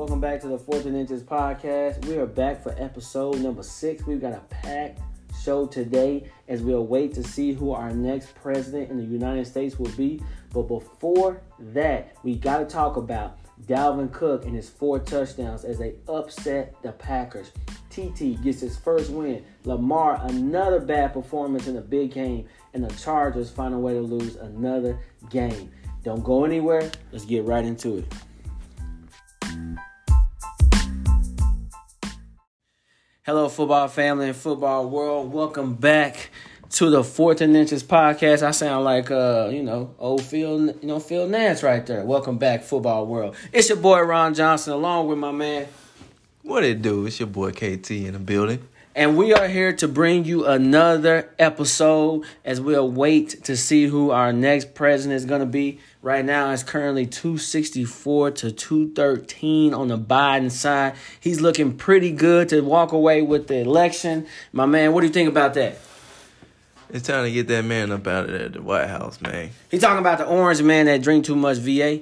Welcome back to the Fourth and Inches podcast. We are back for episode number six. We've got a packed show today as we await to see who our next president in the United States will be. But before that, we got to talk about Dalvin Cook and his four touchdowns as they upset the Packers. TT gets his first win. Lamar, another bad performance in a big game. And the Chargers find a way to lose another game. Don't go anywhere. Let's get right into it. Hello, football family and football world. Welcome back to the Fourth and Inches podcast. I sound like uh, you know, old Phil, you know, Phil Nance right there. Welcome back, football world. It's your boy Ron Johnson, along with my man. What it do? It's your boy KT in the building. And we are here to bring you another episode as we await to see who our next president is going to be. Right now, it's currently 264 to 213 on the Biden side. He's looking pretty good to walk away with the election. My man, what do you think about that? It's time to get that man up out of there, the White House, man. He talking about the orange man that drink too much VA.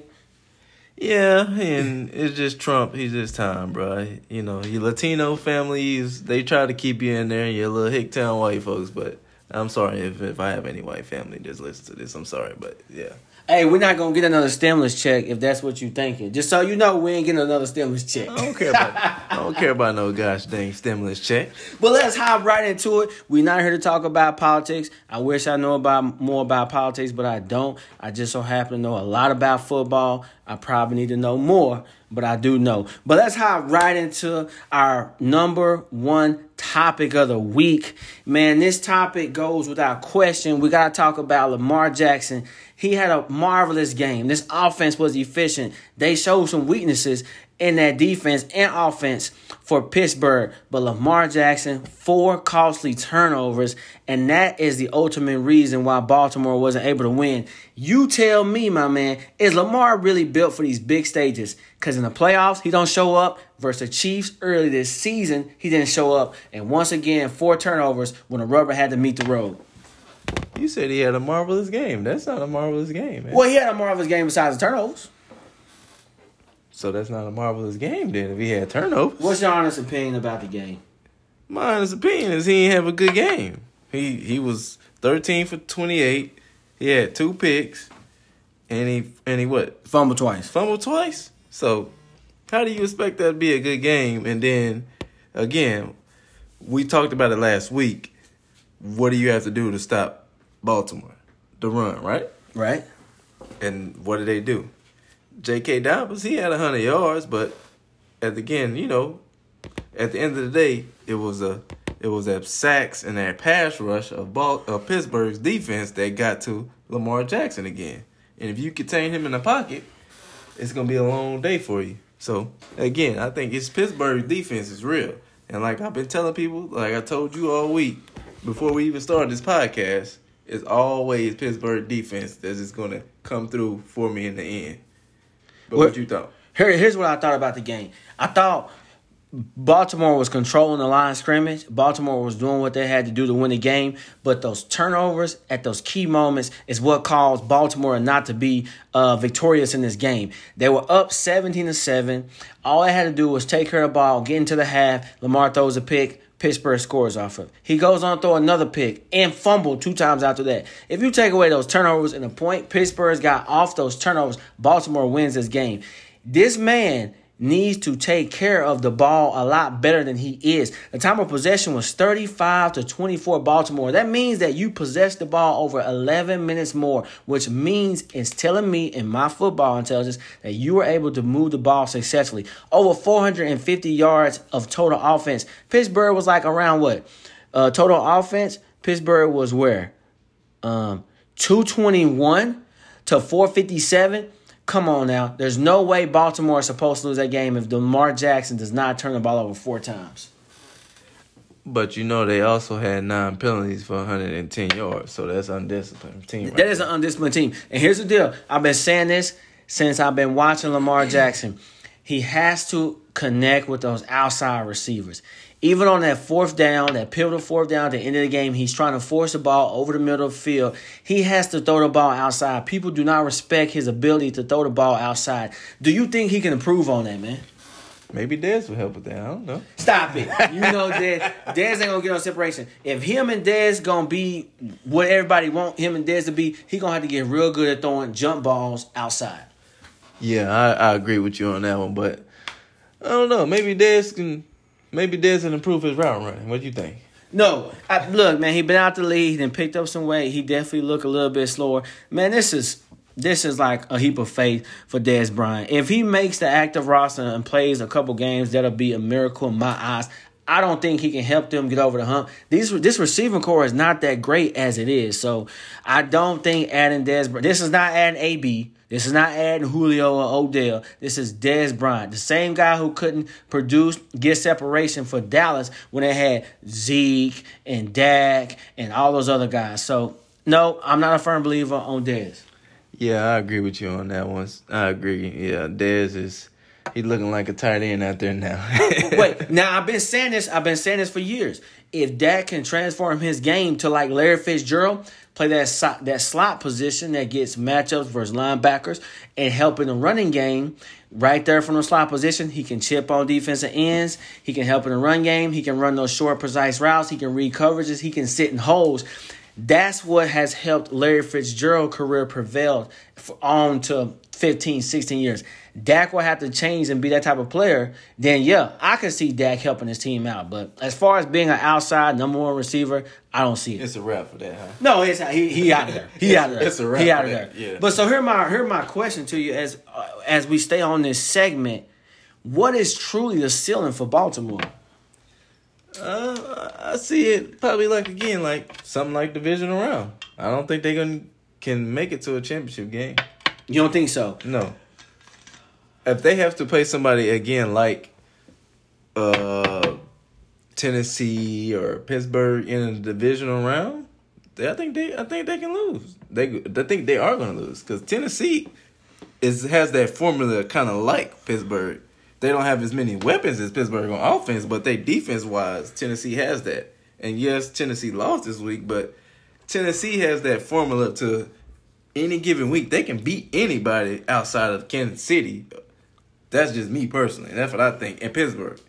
Yeah, and it's just Trump. He's just time, bro. You know, your Latino families, they try to keep you in there, your little Hicktown white folks, but I'm sorry if, if I have any white family just listen to this. I'm sorry, but yeah. Hey, we're not gonna get another stimulus check if that's what you're thinking. Just so you know, we ain't getting another stimulus check. I don't care about I don't care about no gosh dang stimulus check. But let's hop right into it. We're not here to talk about politics. I wish I know about more about politics, but I don't. I just so happen to know a lot about football. I probably need to know more, but I do know. But let's hop right into our number one topic of the week. Man, this topic goes without question. We got to talk about Lamar Jackson. He had a marvelous game. This offense was efficient. They showed some weaknesses in that defense and offense for Pittsburgh. But Lamar Jackson, four costly turnovers, and that is the ultimate reason why Baltimore wasn't able to win. You tell me, my man, is Lamar really built for these big stages? Because in the playoffs, he don't show up. Versus the Chiefs early this season, he didn't show up. And once again, four turnovers when the rubber had to meet the road. You said he had a marvelous game. That's not a marvelous game, man. Well, he had a marvelous game besides the turnovers. So that's not a marvelous game then if he had turnovers. What's your honest opinion about the game? My honest opinion is he didn't have a good game. He he was 13 for 28. He had two picks. And he and he what? Fumble twice. Fumble twice? So how do you expect that to be a good game? And then again, we talked about it last week. What do you have to do to stop Baltimore? The run, right? Right. And what did they do? J.K. Dobbins, he had hundred yards, but at the again, you know, at the end of the day, it was a it was that sacks and that pass rush of, Ball, of Pittsburgh's defense that got to Lamar Jackson again. And if you contain him in the pocket, it's gonna be a long day for you. So again, I think it's Pittsburgh's defense is real. And like I've been telling people, like I told you all week before we even started this podcast, it's always Pittsburgh defense that is just gonna come through for me in the end. But what, what you thought? Here, here's what I thought about the game. I thought Baltimore was controlling the line scrimmage. Baltimore was doing what they had to do to win the game. But those turnovers at those key moments is what caused Baltimore not to be uh, victorious in this game. They were up 17 to 7. All they had to do was take care of the ball, get into the half. Lamar throws a pick. Pittsburgh scores off of. He goes on to throw another pick and fumble two times after that. If you take away those turnovers and the point Pittsburgh's got off those turnovers, Baltimore wins this game. This man needs to take care of the ball a lot better than he is. The time of possession was 35 to 24 Baltimore. That means that you possessed the ball over 11 minutes more, which means it's telling me in my football intelligence that you were able to move the ball successfully. Over 450 yards of total offense. Pittsburgh was like around what? Uh, total offense, Pittsburgh was where? Um, 221 to 457. Come on now. There's no way Baltimore is supposed to lose that game if Lamar Jackson does not turn the ball over four times. But you know they also had nine penalties for 110 yards, so that's undisciplined team. Right that is an undisciplined team. And here's the deal: I've been saying this since I've been watching Lamar Jackson. He has to connect with those outside receivers. Even on that fourth down, that pivotal fourth down at the end of the game, he's trying to force the ball over the middle of the field. He has to throw the ball outside. People do not respect his ability to throw the ball outside. Do you think he can improve on that, man? Maybe Dez will help with that. I don't know. Stop it. You know Dez. Dez ain't gonna get on separation. If him and Dez gonna be what everybody want him and Dez to be, he gonna have to get real good at throwing jump balls outside. Yeah, I, I agree with you on that one, but I don't know. Maybe Dez can maybe can improve his route running. What do you think? No, I, look, man, he been out the lead and picked up some weight. He definitely look a little bit slower. Man, this is this is like a heap of faith for Dez Bryant. If he makes the active roster and plays a couple games, that'll be a miracle in my eyes. I don't think he can help them get over the hump. These this receiving corps is not that great as it is, so I don't think adding Dez. This is not adding AB. This is not adding Julio or Odell. This is Dez Bryant, the same guy who couldn't produce, get separation for Dallas when they had Zeke and Dak and all those other guys. So no, I'm not a firm believer on Dez. Yeah, I agree with you on that one. I agree. Yeah, Dez is he's looking like a tight end out there now. Wait, now I've been saying this. I've been saying this for years. If Dak can transform his game to like Larry Fitzgerald, play that that slot position that gets matchups versus linebackers and help in the running game, right there from the slot position, he can chip on defensive ends. He can help in the run game. He can run those short, precise routes. He can read coverages. He can sit in holes. That's what has helped Larry Fitzgerald career prevail on to 15, 16 years. Dak will have to change and be that type of player, then yeah, I can see Dak helping his team out. But as far as being an outside number one receiver, I don't see it. It's a wrap for that, huh? No, it's he he out of there. He out of there. It's a wrap. He out of there. Yeah. But so here my here my question to you as uh, as we stay on this segment, what is truly the ceiling for Baltimore? Uh, I see it probably like again like something like division round. I don't think they gonna can make it to a championship game. You don't think so? No. If they have to play somebody again like uh Tennessee or Pittsburgh in a divisional round, I think they I think they can lose. They I think they are going to lose cuz Tennessee is has that formula kind of like Pittsburgh. They don't have as many weapons as Pittsburgh on offense, but they defense wise, Tennessee has that. And yes, Tennessee lost this week, but Tennessee has that formula to any given week they can beat anybody outside of Kansas City. That's just me personally. That's what I think. In Pittsburgh.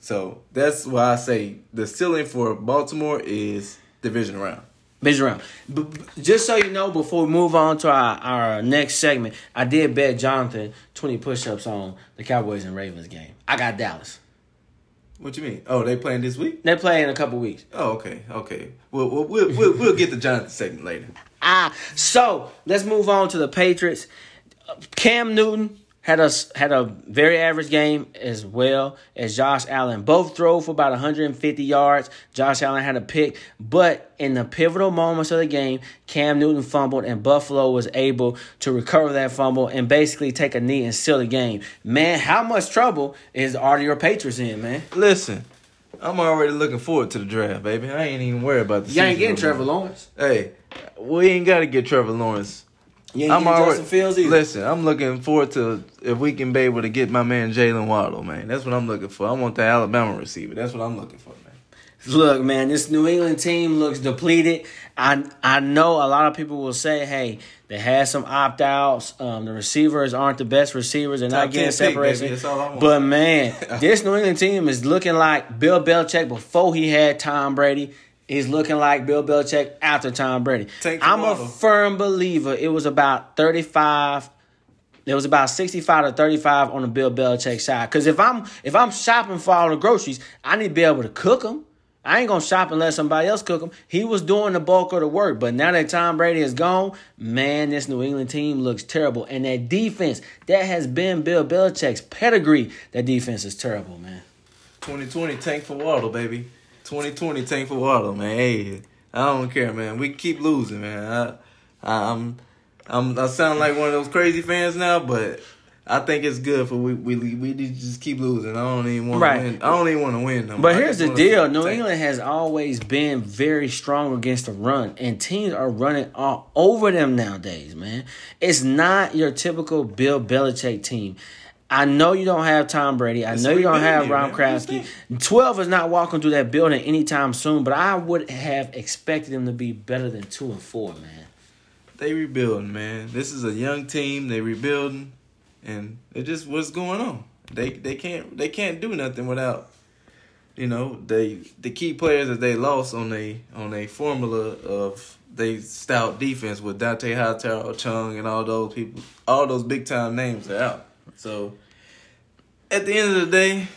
So that's why I say the ceiling for Baltimore is division round. Division round. B- just so you know, before we move on to our, our next segment, I did bet Jonathan 20 push ups on the Cowboys and Ravens game. I got Dallas. What you mean? Oh, they playing this week? They play in a couple weeks. Oh, okay, okay. We'll we'll we'll, we'll, we'll get the Jonathan segment later. Ah, so let's move on to the Patriots. Cam Newton had a had a very average game as well as Josh Allen. Both drove for about 150 yards. Josh Allen had a pick, but in the pivotal moments of the game, Cam Newton fumbled and Buffalo was able to recover that fumble and basically take a knee and seal the game. Man, how much trouble is are your Patriots in, man? Listen, I'm already looking forward to the draft, baby. I ain't even worried about the. You ain't getting Trevor. Lawrence. Hey, we ain't got to get Trevor Lawrence. Ain't getting Justin Fields either. Listen, I'm looking forward to if we can be able to get my man Jaylen Waddle, man. That's what I'm looking for. I want the Alabama receiver. That's what I'm looking for, man. Look, man, this New England team looks depleted. I I know a lot of people will say, "Hey, they had some opt outs. Um, the receivers aren't the best receivers. They're not getting 10 pick, separation." baby. That's all I want. But man, this New England team is looking like Bill Belichick before he had Tom Brady. He's looking like Bill Belichick after Tom Brady. I'm a firm believer. It was about 35 it was about 65 to 35 on the Bill Belichick side. Because if I'm if I'm shopping for all the groceries, I need to be able to cook them. I ain't gonna shop and let somebody else cook them. He was doing the bulk of the work, but now that Tom Brady is gone, man, this New England team looks terrible. And that defense, that has been Bill Belichick's pedigree. That defense is terrible, man. 2020 tank for Waddle, baby. 2020 tank for Waddle, man. Hey, I don't care, man. We keep losing, man. I, I'm, I'm, I sound like one of those crazy fans now, but I think it's good for we we we just keep losing. I don't even want Right. to win. I don't even want to win. No. But here's the deal. New England has always been very strong against the run, and teams are running all over them nowadays. Man, it's not your typical Bill Belichick team. I know you don't have Tom Brady. I It's know you don't have Ron man. Twelve is not walking through that building anytime soon. But I would have expected them to be better than two and four, man. They rebuilding, man. This is a young team. They rebuilding, and it just what's going on. they they can't they can't do nothing without you know they the key players that they lost on a on a formula of they stout defense with Dont'a Hightower, Chung, and all those people, all those big time names are out. So at the end of the day,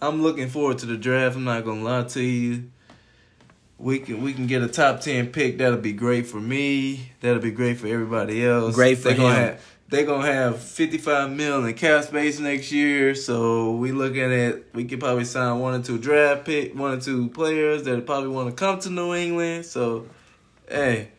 I'm looking forward to the draft. I'm not gonna lie to you. We can we can get a top ten pick. That'll be great for me. That'll be great for everybody else. Great for they Gonna him. have, they're gonna have 55 mil in cap space next year. So we looking at we could probably sign one or two draft pick, one or two players that probably want to come to New England. So hey,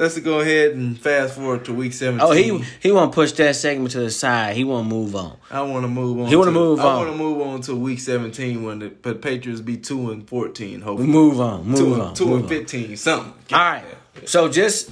let's go ahead and fast forward to week 17. Oh, he he want to push that segment to the side. He want to move on. I want to move on. He wanna move on. I want to move on to week 17 when the Pa- Patriots be two and 14. Hopefully, Move on. Move two, on. and, two move and on. 15, something. All right. So just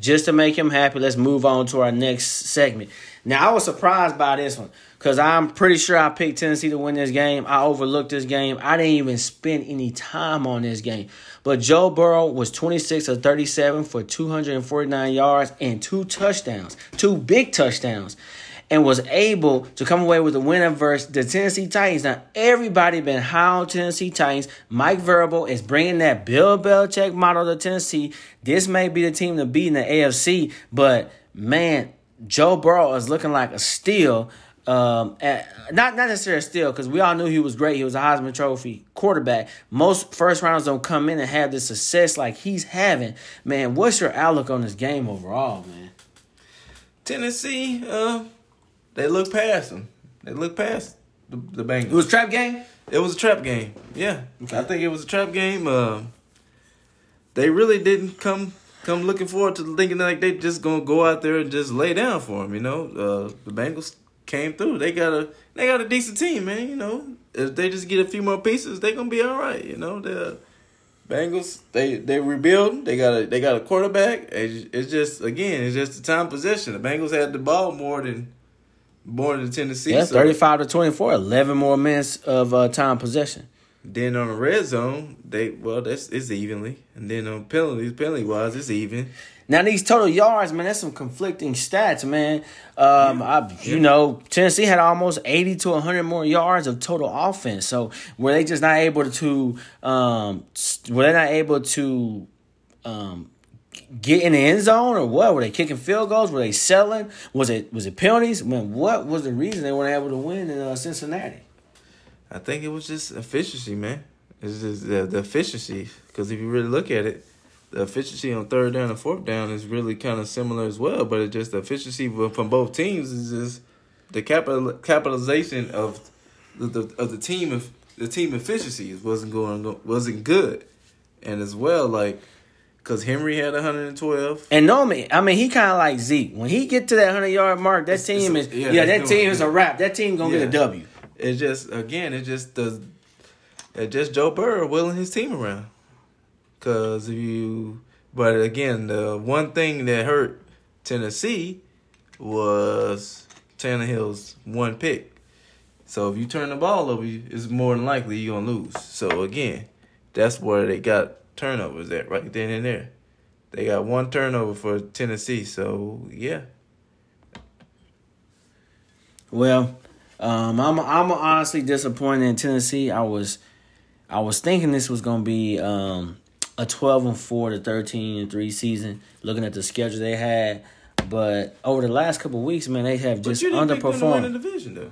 just to make him happy, let's move on to our next segment. Now I was surprised by this one because I'm pretty sure I picked Tennessee to win this game. I overlooked this game. I didn't even spend any time on this game. But Joe Burrow was 26 of 37 for 249 yards and two touchdowns, two big touchdowns and was able to come away with a win versus the Tennessee Titans. Now, everybody been high on Tennessee Titans. Mike Vrabel is bringing that Bill Belichick model to Tennessee. This may be the team to beat in the AFC, but man, Joe Burrow is looking like a steal. Um, at, not not necessarily a steal because we all knew he was great. He was a Heisman Trophy quarterback. Most first rounders don't come in and have the success like he's having. Man, what's your outlook on this game overall, man? Tennessee, uh, they look past them. They look past the, the Bengals. It was a trap game. It was a trap game. Yeah, I think it was a trap game. Uh, they really didn't come come looking forward to thinking like they just gonna go out there and just lay down for them. You know, uh, the Bengals came through. They got a they got a decent team, man. You know, if they just get a few more pieces, they gonna be all right. You know, the Bengals they they rebuild. They got a they got a quarterback. It's it's just again, it's just the time possession. The Bengals had the ball more than more than Tennessee. Yeah, so- 35 to 24, 11 more minutes of uh, time possession. Then on the red zone, they well that's it's evenly, and then on penalties, penalty wise, it's even. Now these total yards, man, that's some conflicting stats, man. Um, I, you know, Tennessee had almost eighty to hundred more yards of total offense. So were they just not able to? Um, were they not able to? Um, get in the end zone or what? Were they kicking field goals? Were they selling? Was it was it penalties? Man, what was the reason they weren't able to win in uh, Cincinnati? I think it was just efficiency, man. It's just the, the efficiency because if you really look at it, the efficiency on third down and fourth down is really kind of similar as well. But it's just the efficiency from both teams is just the capital capitalization of the, the of the team of the team efficiencies wasn't going wasn't good, and as well like because Henry had 112. And Normally, I mean, he kind of like Zeke. When he get to that hundred yard mark, that team it's is yeah, yeah, that it's team is a wrap. That team gonna get a Yeah. W. It's just again, it just does. It just Joe Burrow willing his team around. Cause if you, but again, the one thing that hurt Tennessee was Tannehill's one pick. So if you turn the ball over, it's more than likely you're gonna lose. So again, that's where they got turnovers at right then and there. They got one turnover for Tennessee. So yeah, Well, um, I'm I'm honestly disappointed in Tennessee. I was I was thinking this was gonna be um, a 12 and four to 13 and three season. Looking at the schedule they had, but over the last couple of weeks, man, they have just you didn't pick them win the underperformed.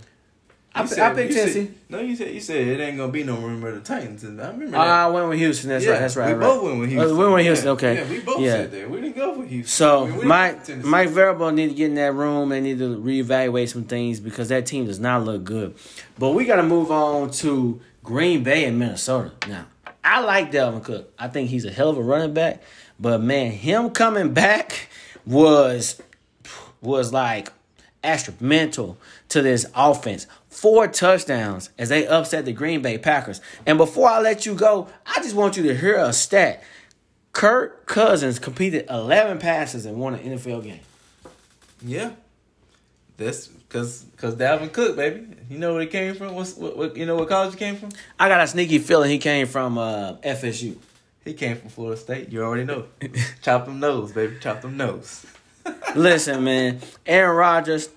I, said- I picked you said- Tennessee. no, you said you said it ain't gonna be no of the Titans, and I remember Uh, that. I went with Houston. That's Yeah, right. That's right. We right. both went with Uh, Houston. we went with Houston. Yeah, Okay. Yeah, we both Yeah. said that. We didn't go for Houston. So I mean, Mike Tennessee. Mike Vrabel need to get in that room. They need to reevaluate some things because that team does not look good. But we got to move on to Green Bay and Minnesota. Now I like Dalvin Cook. I think he's a hell of a running back. But man, him coming back was was like instrumental to this offense. Four touchdowns as they upset the Green Bay Packers. And before I let you go, I just want you to hear a stat. Kirk Cousins completed 11 passes and won an NFL game. Yeah, that's because because Dalvin Cook, baby. You know where he came from? What's what, what? You know what college he came from? I got a sneaky feeling he came from uh, FSU. He came from Florida State. You already know. Chop them nose, baby. Chop them nose. Listen, man, Aaron Rodgers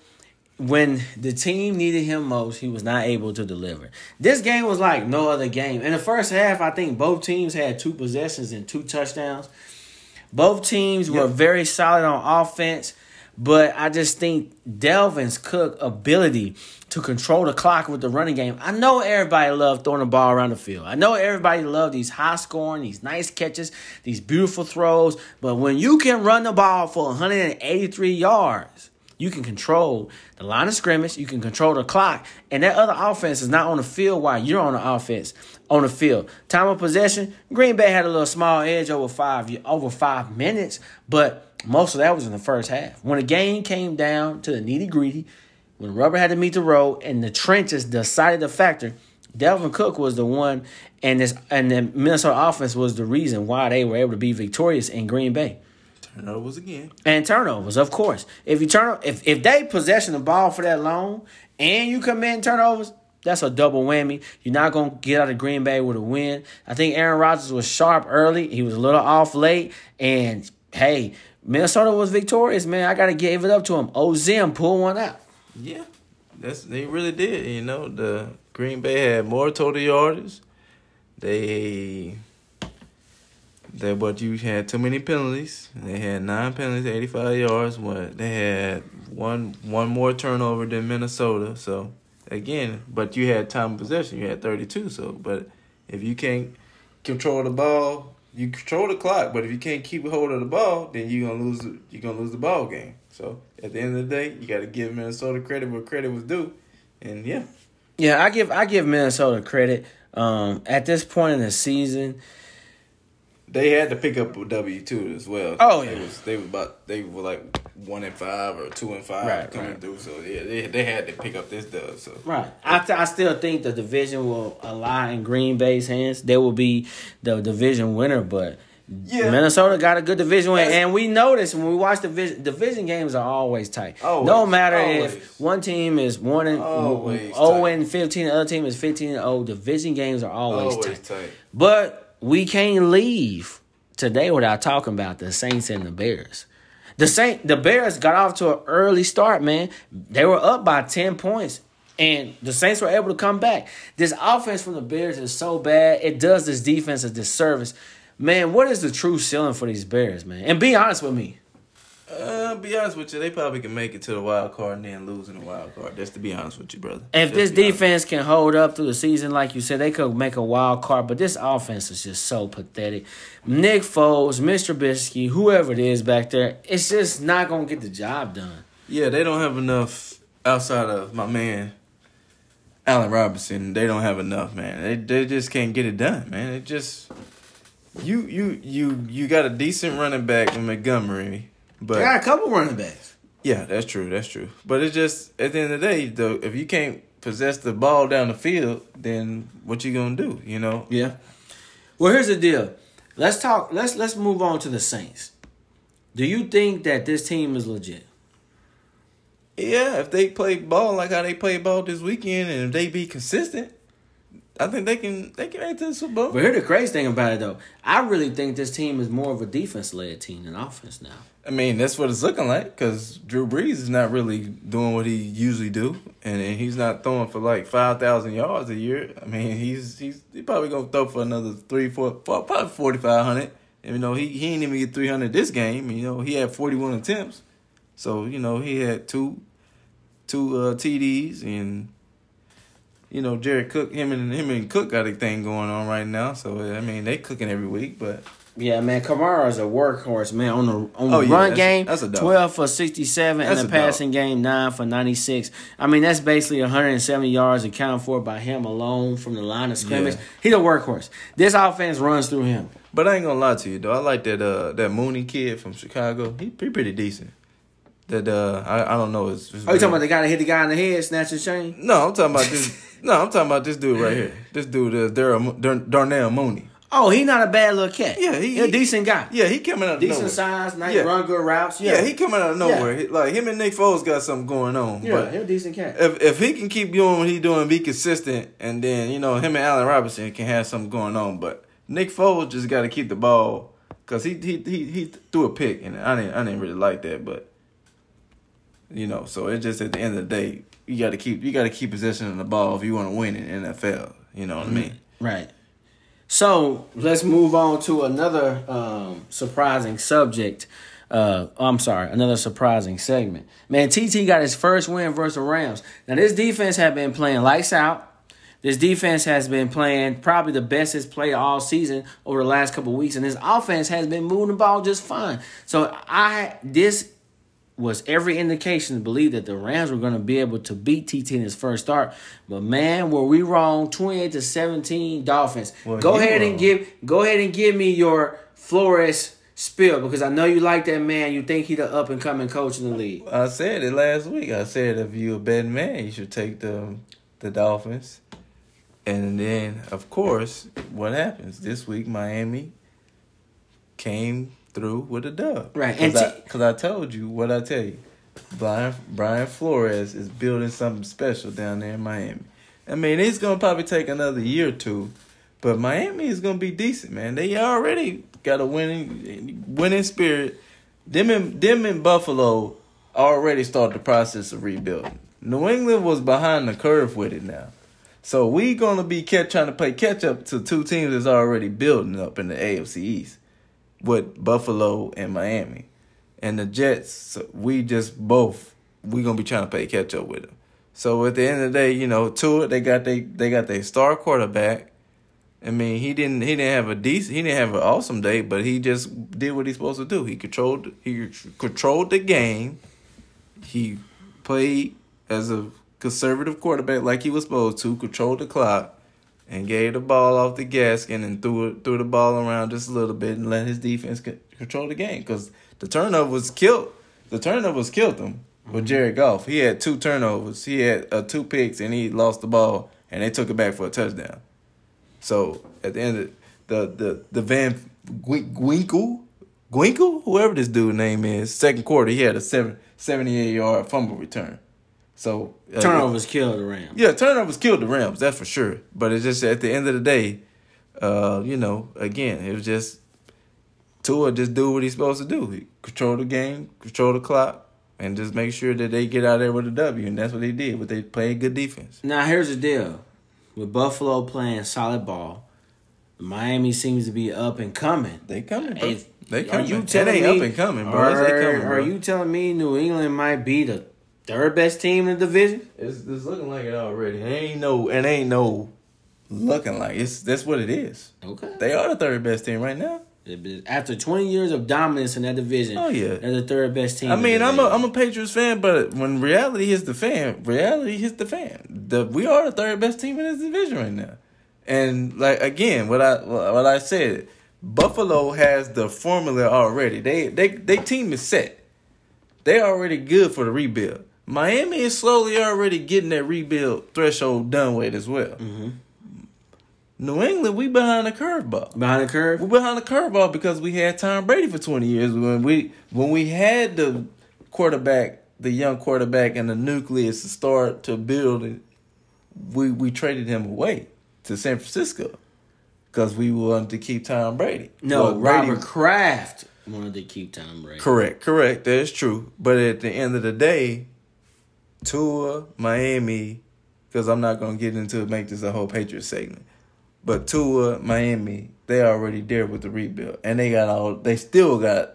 when the team needed him most, he was not able to deliver. This game was like no other game. In the first half, I think both teams had two possessions and two touchdowns. Both teams were very solid on offense, but I just think Dalvin's Cook ability to control the clock with the running game. I know everybody loved throwing the ball around the field. I know everybody loved these high scoring, these nice catches, these beautiful throws. But when you can run the ball for 183 yards, you can control the line of scrimmage, you can control the clock, and that other offense is not on the field while you're on the offense on the field. Time of possession, Green Bay had a little small edge over five over five minutes, but most of that was in the first half. When the game came down to the nitty gritty, when rubber had to meet the road and the trenches decided the factor, Dalvin Cook was the one, and this and the Minnesota offense was the reason why they were able to be victorious in Green Bay Turnovers again. and turnovers, of course. If you turn if if they possession the ball for that long and you commit turnovers, that's a double whammy. You're not gonna get out of Green Bay with a win. I think Aaron Rodgers was sharp early. He was a little off late, and hey, Minnesota was victorious. Man, I gotta give it up to him. Ozim pulled one out. Yeah, that's they really did. You know, the Green Bay had more total yardage. They they but you had too many penalties. They had nine penalties, eighty five yards. What they had one one more turnover than Minnesota. So again, but you had time possession. You had thirty two. So, but if you can't control the ball, you control the clock. But if you can't keep hold of the ball, then you are gonna lose. You're gonna lose the ball game. So at the end of the day, you got to give Minnesota credit where credit was due. And yeah, Yeah, I give I give Minnesota credit. Um, at this point in the season, they had to pick up a W two as well. Oh, they yeah. was they were about they were like one and five or two and five Right, coming right. through. So yeah, they they had to pick up this dub. So Right. I, I still think the division will lie in Green Bay's hands. They will be the division winner, but Yeah. Minnesota got a good division win. And we notice when we watch division division games are always tight. Always, no matter always. if one team is one and Always oh tight. and fifteen, the other team is fifteen and oh. Division games are always, always tight. tight. But we can't leave today without talking about the Saints and the Bears. The Saint the Bears got off to an early start, man. They were up by 10 points. And the Saints were able to come back. This offense from the Bears is so bad. It does this defense a disservice. Man, what is the true ceiling for these Bears, man? And be honest with me. Uh, be honest with you, they probably can make it to the wild card and then lose in the wild card. Just to be honest with you, brother. If Just this be honest. defense can hold up through the season, like you said, they could make a wild card. But this offense is just so pathetic. Nick Foles, Mr. Trubisky, whoever it is back there, it's just not gonna get the job done. Yeah, they don't have enough outside of my man Allen Robinson. They don't have enough, man. They they just can't get it done, man. It just you you you you got a decent running back in Montgomery, but They got a couple running backs. yeah, that's true, that's true. But it's just at the end of the day, though, if you can't possess the ball down the field, then what you gonna do? You know? Yeah. Well, here's the deal. Let's talk. Let's let's move on to the Saints. Do you think that this team is legit? Yeah, if they play ball like how they played ball this weekend, and if they be consistent, I think they can they can make the Super Bowl. But here's the crazy thing about it, though. I really think this team is more of a defense led team than offense now. I mean, that's what it's looking like because Drew Brees is not really doing what he usually do, and, and he's not throwing for like five thousand yards a year. I mean, he's he's he probably gonna throw for another three, four, four probably forty five hundred. You know, he he ain't even get three hundred this game. You know, he had forty one attempts, so you know he had two two uh, TDs and. You know, Jared Cook, him and him and Cook got a thing going on right now. So I mean, they cooking every week, but Yeah, man. Kamara is a workhorse, man. On the on the Oh, yeah, run that's- game, that's a twelve for sixty seven, and the passing game nine for ninety six. I mean, that's basically one hundred and seventy yards accounted for by him alone from the line of scrimmage. Yeah. He's a workhorse. This offense runs through him. But I ain't gonna lie to you though. I like that uh that Mooney kid from Chicago. He pretty pretty decent. That uh I, I don't know his, his Oh, you talking about the guy that hit the guy in the head, snatch his chain? No, I'm talking about this No, I'm talking about this dude right here. This dude is Dar- Dar- Darnell Mooney. Oh, he not a bad little cat. Yeah, he- a decent guy. Yeah, he coming out of Decent nowhere. size, nice Yeah. run good routes. Yeah. Yeah, he coming out of nowhere. He- like him and Nick Foles got something going on. yeah, But he a decent cat. if if he can keep doing what he doing, be consistent, and then you know him and Allen Robinson can have something going on. But Nick Foles just got to keep the ball because he, he he he threw a pick, and I didn't I didn't really like that. But You know, so it's just at the end of the day, you got to keep you got to keep possession of the ball if you want to win in NFL. You know what I mm-hmm. mean? Right. So let's move on to another um, surprising subject. Uh, I'm sorry, another surprising segment. Man, TT got his first win versus the Rams. Now this defense had been playing lights out. This defense has been playing probably the best it's played all season over the last couple weeks, and this offense has been moving the ball just fine. So I this was every indication to believe that the Rams were going to be able to beat TT in his first start. But man, were we wrong? Twenty eight to seventeen Dolphins. Well, go ahead wrong. and give go ahead and give me your Flores spill because I know you like that man. You think he the up and coming coach in the league. I said it last week. I said if you a betting man, you should take the the Dolphins. And then, of course, what happens this week? Miami came through with a dub, Right, and Because I, told you what I tell you. Brian Brian Flores is building something special down there in Miami. I mean, it's gonna probably take another year or two, but Miami is gonna be decent, man. They already got a winning winning spirit. Them in them in Buffalo already started the process of rebuilding. New England was behind the curve with it now. So we gonna be kept trying to play catch up to two teams that's already building up in the AFC East with Buffalo and Miami. And the Jets, we just both we gonna be trying to play catch up with them. So at the end of the day, you know, Tua they got they they got their star quarterback. I mean, he didn't he didn't have a decent he didn't have an awesome day, but he just did what he's supposed to do. He controlled he controlled the game. He played as a conservative quarterback like he was supposed to, controlled the clock, and gave the ball off the gasket and threw it threw the ball around just a little bit and let his defense control the game because the turnover was killed. The turnovers killed him. With Jared Goff, he had two turnovers. He had uh, two picks and he lost the ball and they took it back for a touchdown. So at the end of the the the Van Gwinkle Gwinkle, whoever this dude name is, second quarter he had a seven, 78 yard fumble return. So uh, Turnovers killed the Rams. yeah, turnovers killed the Rams, that's for sure. But it's just at the end of the day, uh, you know, again, it was just Tua just do what he's supposed to do. He control the game, control the clock, and just make sure that they get out there with a W. And that's what they did. But they played good defense. Now here's the deal: with Buffalo playing solid ball, Miami seems to be up and coming. They coming, bro. Hey, they Are coming. you It telling ain't me? up and coming, bro. Are, They coming, bro. are you telling me New England might be the third best team in the division? It's, it's looking like it already. It ain't no. It ain't no. Looking like it's that's what it is. Okay. They are the third best team right now. After 20 years of dominance in that division, Oh, yeah. they're the third best team. I mean, I'm a. I'm a Patriots fan, but when reality hits the fan, reality hits the fan. The we are the third best team in this division right now, and like again, what I what I said, Buffalo has the formula already. They they they team is set. They already good for the rebuild. Miami is slowly already getting that rebuild threshold done with as well. Mhm. New England, we behind the curveball. behind the curve. We're behind the curveball because we had Tom Brady for twenty years. When we when we had the quarterback, the young quarterback, and the nucleus to start to build it, we we traded him away to San Francisco because we wanted to keep Tom Brady. No, Well, Brady- Robert Kraft wanted to keep Tom Brady. Correct, correct. That's true. But at the end of the day, Tua, Miami, because I'm not gonna get into it, make this a whole Patriots segment. But Tua, Miami, they already there with the rebuild, and they got all. They still got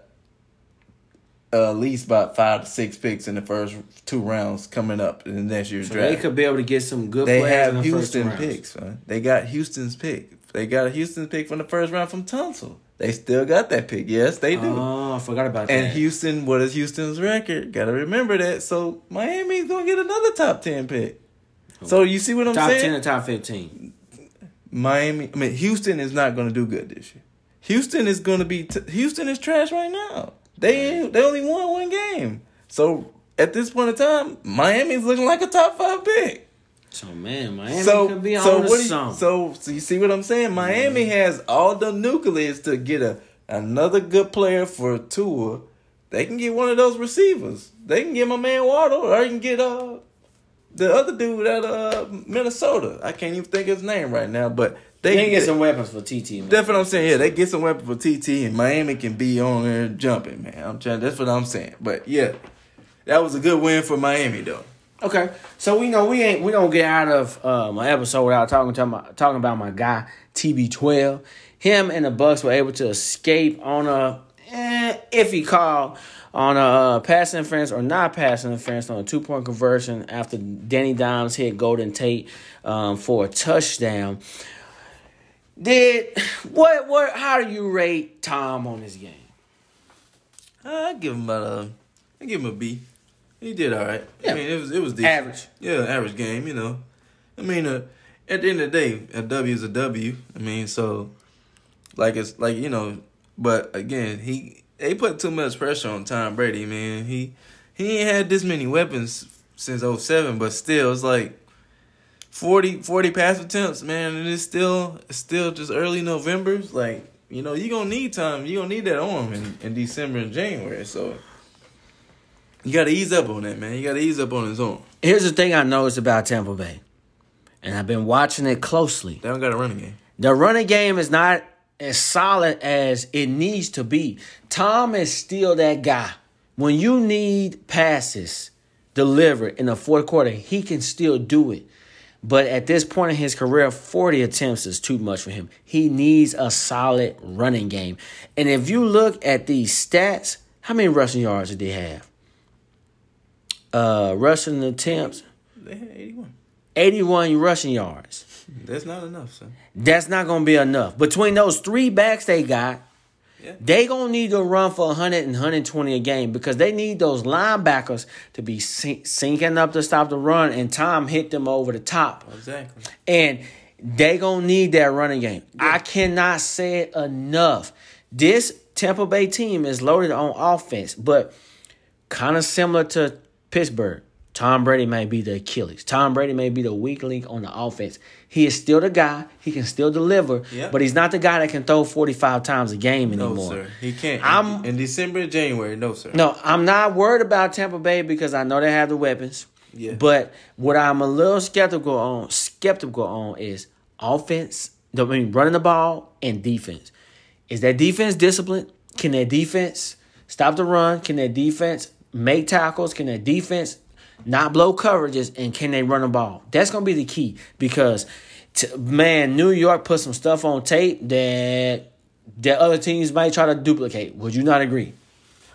uh, at least about five to six picks in the first two rounds coming up in the next year's So draft. they could be able to get some good They have Houston picks, man. They got Houston's pick. They got a Houston pick from the first round from Tunsil. They still got that pick. Yes, they do. Oh, I forgot about And that. And Houston, what is Houston's record? Got to remember that. So Miami's gonna get another top ten pick. So you see what I'm saying? top ten or top fifteen. Miami, I mean Houston is not gonna do good this year. Houston is gonna be. T- Houston is trash right now. They they only won one game. So at this point in time, Miami's looking like a top five pick. So man, Miami so could be so on what? you- so so you see what I'm saying? Miami has all the nucleus to get a another good player for a tour. They can get one of those receivers. They can get my man Waddle, or they can get uh the other dude at uh Minnesota. I can't even think of his name right now, but they they can get get some weapons for TT. Man. That's what I'm saying. Yeah, they get some weapons for TT, and Miami can be on there jumping, man. I'm trying. That's what I'm saying. But yeah, that was a good win for Miami though. Okay, so we know we ain't we don't get out of uh, my episode without talking talking about my guy TB12. Him and the Bucs were able to escape on a eh, iffy call on a uh, pass interference or not pass interference on a two point conversion after Danny Dimes hit Golden Tate um, for a touchdown. Did what what? How do you rate Tom on this game? I give him a, I give him a B. He did all right. Yeah. I mean, it was it was decent. Average. Yeah, average game. You know, I mean, uh, at the end of the day, a W is a W. I mean, so like it's like you know, but again, he they put too much pressure on Tom Brady. Man, he he ain't had this many weapons since 07, but still, it's like 40, 40 pass attempts, man, and it's still it's still just early November. It's like you know, you gonna need time. You gonna need that arm in, in December and January. So you gotta ease up on that, man. You gotta ease up on his own. Here's the thing I noticed about Tampa Bay, and I've been watching it closely. They don't got a running game. The running game is not as solid as it needs to be. Tom is still that guy. When you need passes delivered in the fourth quarter, he can still do it. But at this point in his career, 40 attempts is too much for him. He needs a solid running game. And if you look at these stats, how many rushing yards did they have? Uh, rushing attempts, They had eighty one. 81 rushing yards. That's not enough, son. That's not going to be enough. Between those three backs they got, Yeah. they going to need to run for 100 and 120 a game because they need those linebackers to be sink, sinking up to stop the run and Tom hit them over the top. Exactly. And they going to need that running game. I cannot say it enough. This Tampa Bay team is loaded on offense, but kind of similar to Pittsburgh. Tom Brady may be the Achilles. Tom Brady may be the weak link on the offense. He is still the guy. He can still deliver, Yep. but he's not the guy that can throw 45 times a game No, anymore. sir. He can't. I'm- in December January, no, sir. No, I'm not worried about Tampa Bay because I know they have the weapons. Yeah. But what I'm a little skeptical on, skeptical on is offense. I mean, running the ball and defense. Is that defense disciplined? Can that defense stop the run? Can that defense make tackles? Can that defense not blow coverages? And can they run the ball? That's gonna be the key because, t- man, New York put some stuff on tape that that other teams might try to duplicate. Would you not agree?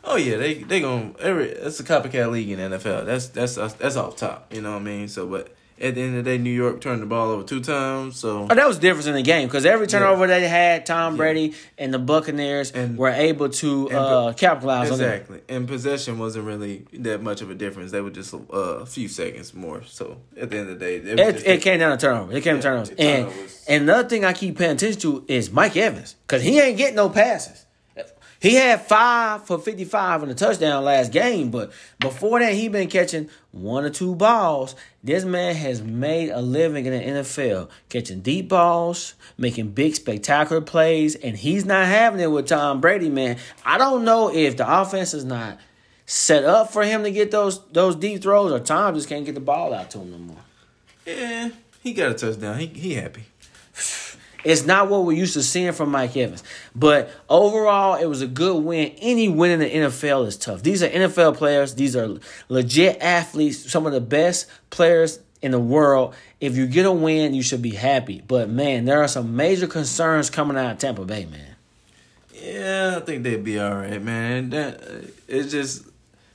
Oh yeah, they they gonna every it's a copycat league in NFL. That's that's that's off top. You know what I mean? So, but at the end of the day, New York turned the ball over two times. So Oh, that was the difference in the game because every turnover they had, Tom Brady and the Buccaneers And- were able to and- uh, capitalize on that. exactly, and possession wasn't really that much of a difference. They were just uh, a few seconds more. So at the end of the day, it, It, it came down to turnovers. It came Yeah, to turnovers. And, turnovers. and another thing I keep paying attention to is Mike Evans because he ain't getting no passes. He had five for 55 in the touchdown last game, but before that, he been catching one or two balls. This man has made a living in the NFL, catching deep balls, making big, spectacular plays, and he's not having it with Tom Brady, man. I don't know if the offense is not set up for him to get those those deep throws, or Tom just can't get the ball out to him no more. yeah, he got a touchdown. He he happy. It's not what we're used to seeing from Mike Evans. But overall, it was a good win. Any win in the NFL is tough. These are NFL players. These are legit athletes, some of the best players in the world. If you get a win, you should be happy. But man, there are some major concerns coming out of Tampa Bay, man. Yeah, I think they'd be all right, man. That it's just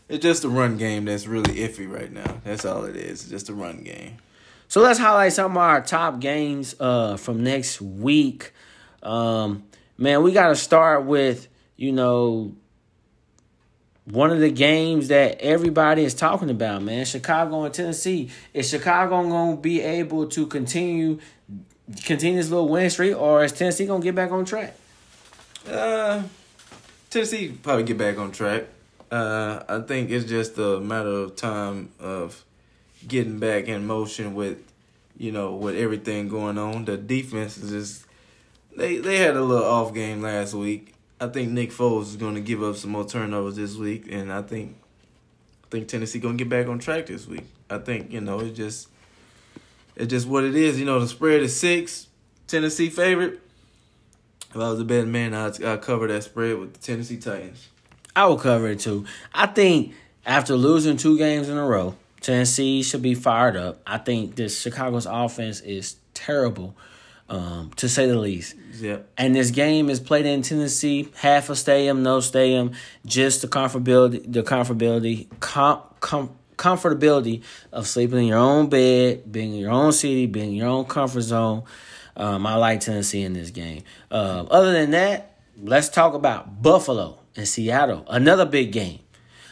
it's just a run game that's really iffy right now. That's all it is. It's just a run game. So let's highlight some of our top games uh, from next week. Um, man, we got to start with, you know, one of the games that everybody is talking about, man. Chicago and Tennessee. Is Chicago going to be able to continue continue this little win streak, or is Tennessee going to get back on track? Uh, Tennessee probably get back on track. Uh, I think it's just a matter of time of getting back in motion with, you know, with everything going on. The defense is just they they had a little off game last week. I think Nick Foles is going to give up some more turnovers this week, and I think I think Tennessee going to get back on track this week. I think you know it's just it's just what it is. You know, the spread is six. Tennessee favorite. If I was a betting man, I'd, I'd cover that spread with the Tennessee Titans. I will cover it too. I think after losing two games in a row, Tennessee should be fired up. I think this Chicago's offense is terrible, um, to say the least. Yep. And this game is played in Tennessee, half a stadium, no stadium, just the comfortability, the comfortability, com, com, comfortability of sleeping in your own bed, being in your own city, being in your own comfort zone. Um, I like Tennessee in this game. Uh, other than that, let's talk about Buffalo and Seattle, another big game.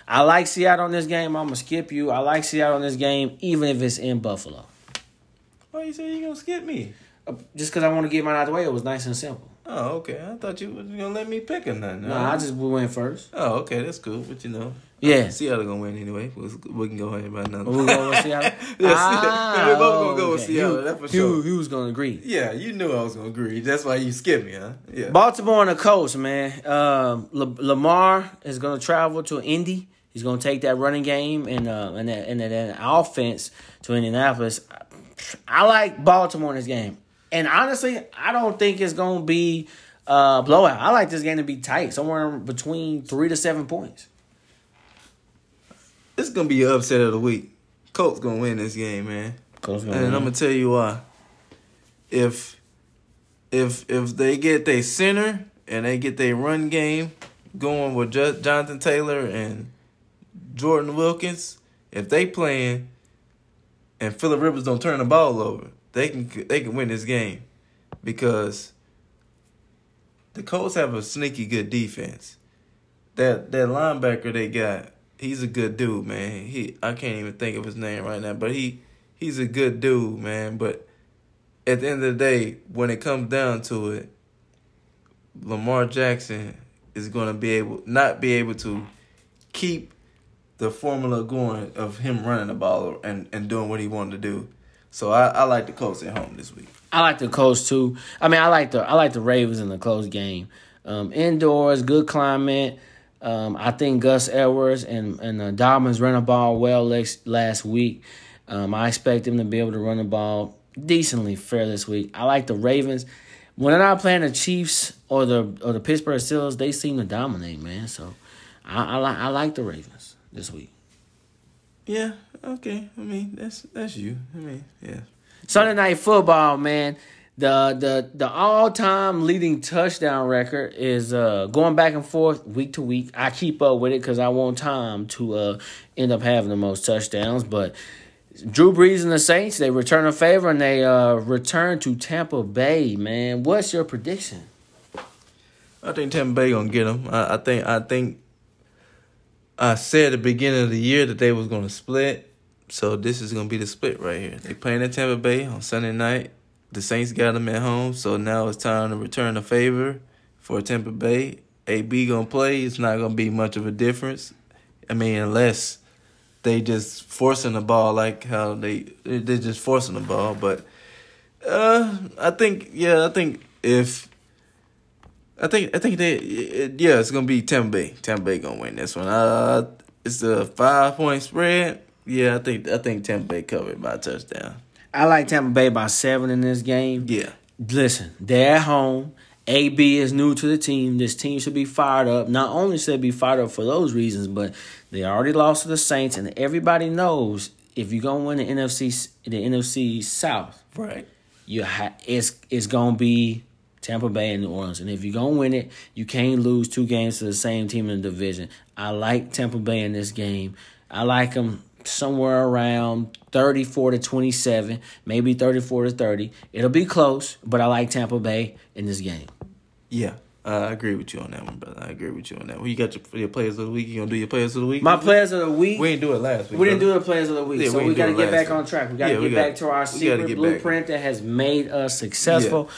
I like Seattle in this game. I'm gonna skip you. I like Seattle in this game, even if it's in Buffalo. Why you say you gonna skip me? Uh, Just because I want to get mine out of the way, it was nice and simple. Oh, okay. I thought you was gonna let me pick or nothing. No, I just went first. Oh, okay, that's cool. But you know, Yeah. Seattle gonna win anyway. We we can go ahead about nothing. We're going with Seattle? yeah, we're both gonna go with. Seattle. You- that's for sure. you was gonna agree. Yeah, you knew I was gonna agree. That's why you skipped me, huh? Yeah. Baltimore on the coast, man. Um, La- Lamar is going to travel to Indy. He's going to take that running game and uh, and that, and that, that offense to Indianapolis. I like Baltimore in this game, and honestly, I don't think it's going to be a blowout. I like this game to be tight, somewhere between three to seven points. It's gonna be an upset of the week. Colts gonna win this game, man. Colts And I'm gonna tell you why. If if if they get their center and they get their run game going with Jo- Jonathan Taylor and Jordan Wilkins, if they playing and Philip Rivers don't turn the ball over, they can they can win this game because the Colts have a sneaky good defense. That that linebacker they got, he's a good dude, man. He I can't even think of his name right now, but he he's a good dude, man. But at the end of the day, when it comes down to it, Lamar Jackson is going to be able not be able to keep the formula going of him running the ball and, and doing what he wanted to do. So I, I like the Colts at home this week. I like the Colts too. I mean, I like the I like the Ravens in the close game. Um, indoors, good climate. Um, I think Gus Edwards and and the Dolphins ran the ball well last last week. Um, I expect them to be able to run the ball decently fair this week. I like the Ravens. When they're not playing the Chiefs or the or the Pittsburgh Steelers, they seem to dominate, man. So I, I like I like the Ravens this week. Yeah, okay. I mean, that's that's you. I mean, yeah. Sunday night football, man. The the the all time leading touchdown record is uh going back and forth week to week. I keep up with it because I want Tom to uh end up having the most touchdowns. But Drew Brees and the Saints they return a favor and they uh return to Tampa Bay. Man, what's your prediction? I think Tampa Bay gonna get them. I, I think I think I said at the beginning of the year that they was gonna split. So this is gonna be the split right here. They playing at Tampa Bay on Sunday night. The Saints got them at home, so now it's time to return the favor for Tampa Bay. AB gonna play. It's not gonna be much of a difference. I mean, unless they just forcing the ball like how they they're just forcing the ball. But uh, I think yeah, I think if I think I think they it, yeah, it's gonna be Tampa Bay. Tampa Bay gonna win this one. Uh, it's a five point spread. Yeah, I think I think Tampa Bay covered by a touchdown. I like Tampa Bay by seven in this game. Yeah, Listen, they're at home. AB is new to the team. This team should be fired up. Not only should they be fired up for those reasons, but they already lost to the Saints, and everybody knows if you're gonna win the NFC, the NFC South, right. you ha- it's it's gonna be Tampa Bay and New Orleans. And if you're gonna win it, you can't lose two games to the same team in the division. I like Tampa Bay in this game. I like them somewhere around 34 to 27, maybe 34 to 30. It'll be close, but I like Tampa Bay in this game. Yeah, I agree with you on that one, brother. I agree with you on that. Well, you got your, your players of the week. You gonna do your players of the week? My players of the week. week? We didn't do it last week. We didn't brother. do the players of the week, Yeah, so we we, got to get back last on track. We got to Yeah, get back to our secret get back. blueprint that has made us successful.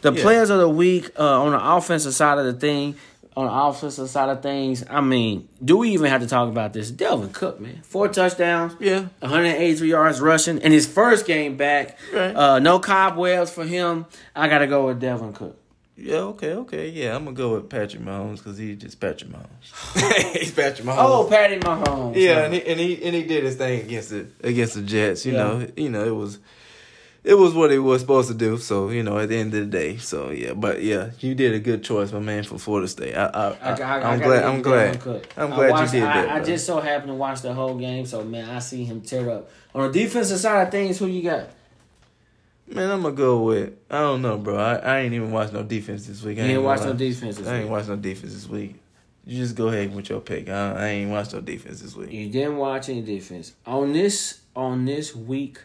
The Yeah. players of the week uh, on the offensive side of the thing, on the offensive side of things, I mean, do we even have to talk about this? Dalvin Cook, man, four touchdowns, Yeah, 183 yards rushing in his first game back. Right. Uh, no cobwebs for him. I got to go with Dalvin Cook. yeah. Okay, okay. Yeah, I'm gonna go with Patrick Mahomes because he's just Patrick Mahomes. he's Patrick Mahomes. Oh, Patty Mahomes. Yeah, and he, and he and he did his thing against the against the Jets. You Yeah. know, you know it was it was what it was supposed to do. So you know, at the end of the day, so yeah. But yeah, you did a good choice, my man, for Florida State. I, I, I, I am glad. I'm glad. I'm glad watched, you did I, that. I bro. just so happened to watch the whole game, so man, I see him tear up. On the defensive side of things, who you got? Man, I'm gonna go with I don't know, bro. I, I ain't even watched no defense this week. I You ain't gonna watch no defense this I ain't week. watched no defense this week. You just go ahead with your pick. I, I ain't watched no defense this week. You didn't watch any defense on this on this week.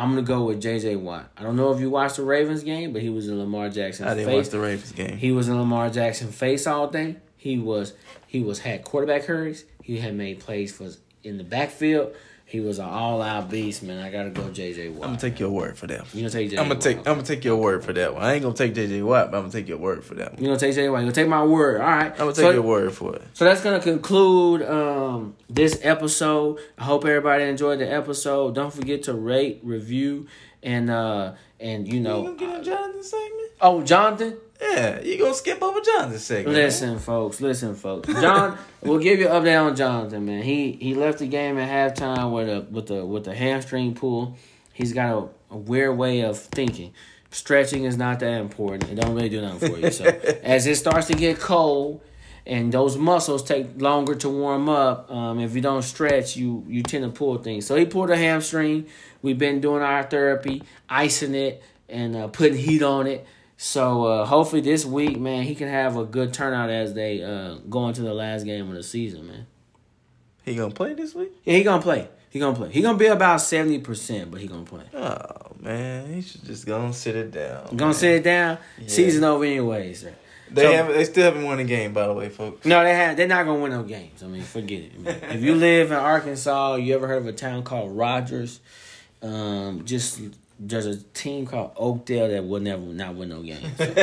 I'm gonna go with J.J. Watt. I don't know if you watched the Ravens game, but he was in Lamar Jackson's I didn't face. watch the Ravens game. He was in Lamar Jackson face all day. He was he was had quarterback hurries. He had made plays for in the backfield. He was an all out beast, man. I gotta go JJ Watt. I'm gonna take your word for that. you gonna take JJ I'm gonna take I'm gonna take your word for that one. I ain't gonna take JJ Watt, but I'm gonna take your word for that one. You gonna take JJ Watt. You gonna take my word. All right. I'm gonna take so, your word for it. So that's gonna conclude um, this episode. I hope everybody enjoyed the episode. Don't forget to rate, review, and uh and you know You gonna get in Jonathan's segment? oh Jonathan. Yeah, you gonna skip over Jonathan's segment? man. Listen, folks. Listen, folks. John, we'll give you an update on Jonathan, man. He he left the game at halftime with a with a with a hamstring pull. He's got a, a weird way of thinking. Stretching is not that important. It don't really do nothing for you. So as it starts to get cold and those muscles take longer to warm up, um, if you don't stretch, you you tend to pull things. So he pulled a hamstring. We've been doing our therapy, icing it and uh, putting heat on it. So uh, hopefully this week, man, he can have a good turnout as they uh, go into the last game of the season, man. He gonna play this week? Yeah, he gonna play. He gonna play. He gonna be about seventy percent, but he gonna play. Oh man, he should just go and sit it down. Gonna man. sit it down. Season over anyways. Sir. They So- haven't. They still haven't won a game, by the way, folks. No, they have. They're not gonna win no games. I mean, forget it. man. if you live in Arkansas, you ever heard of a town called Rogers? Um, just there's a team called Oakdale that will never not win no games. So,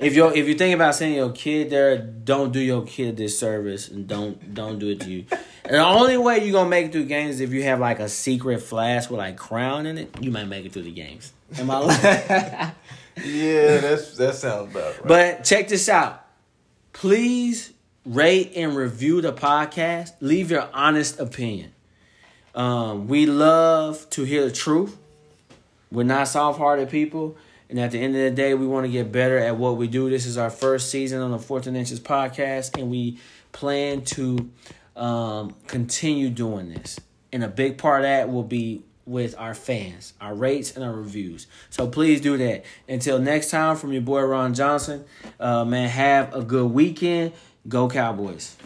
if you if you think about sending your kid there, don't do your kid a disservice and don't don't do it to you. And the only way you're gonna make it through games is if you have like a secret flask with like crown in it. You might make it through the games. Am I? lying? yeah, that's that sounds about right. But check this out. Please rate and review the podcast. Leave your honest opinion. Um, we love to hear the truth. We're not soft-hearted people, and at the end of the day, we want to get better at what we do. This is our first season on the 4th and Inches podcast, and we plan to um, continue doing this. And a big part of that will be with our fans, our rates, and our reviews. So please do that. Until next time, from your boy Ron Johnson, uh, man, have a good weekend. Go Cowboys.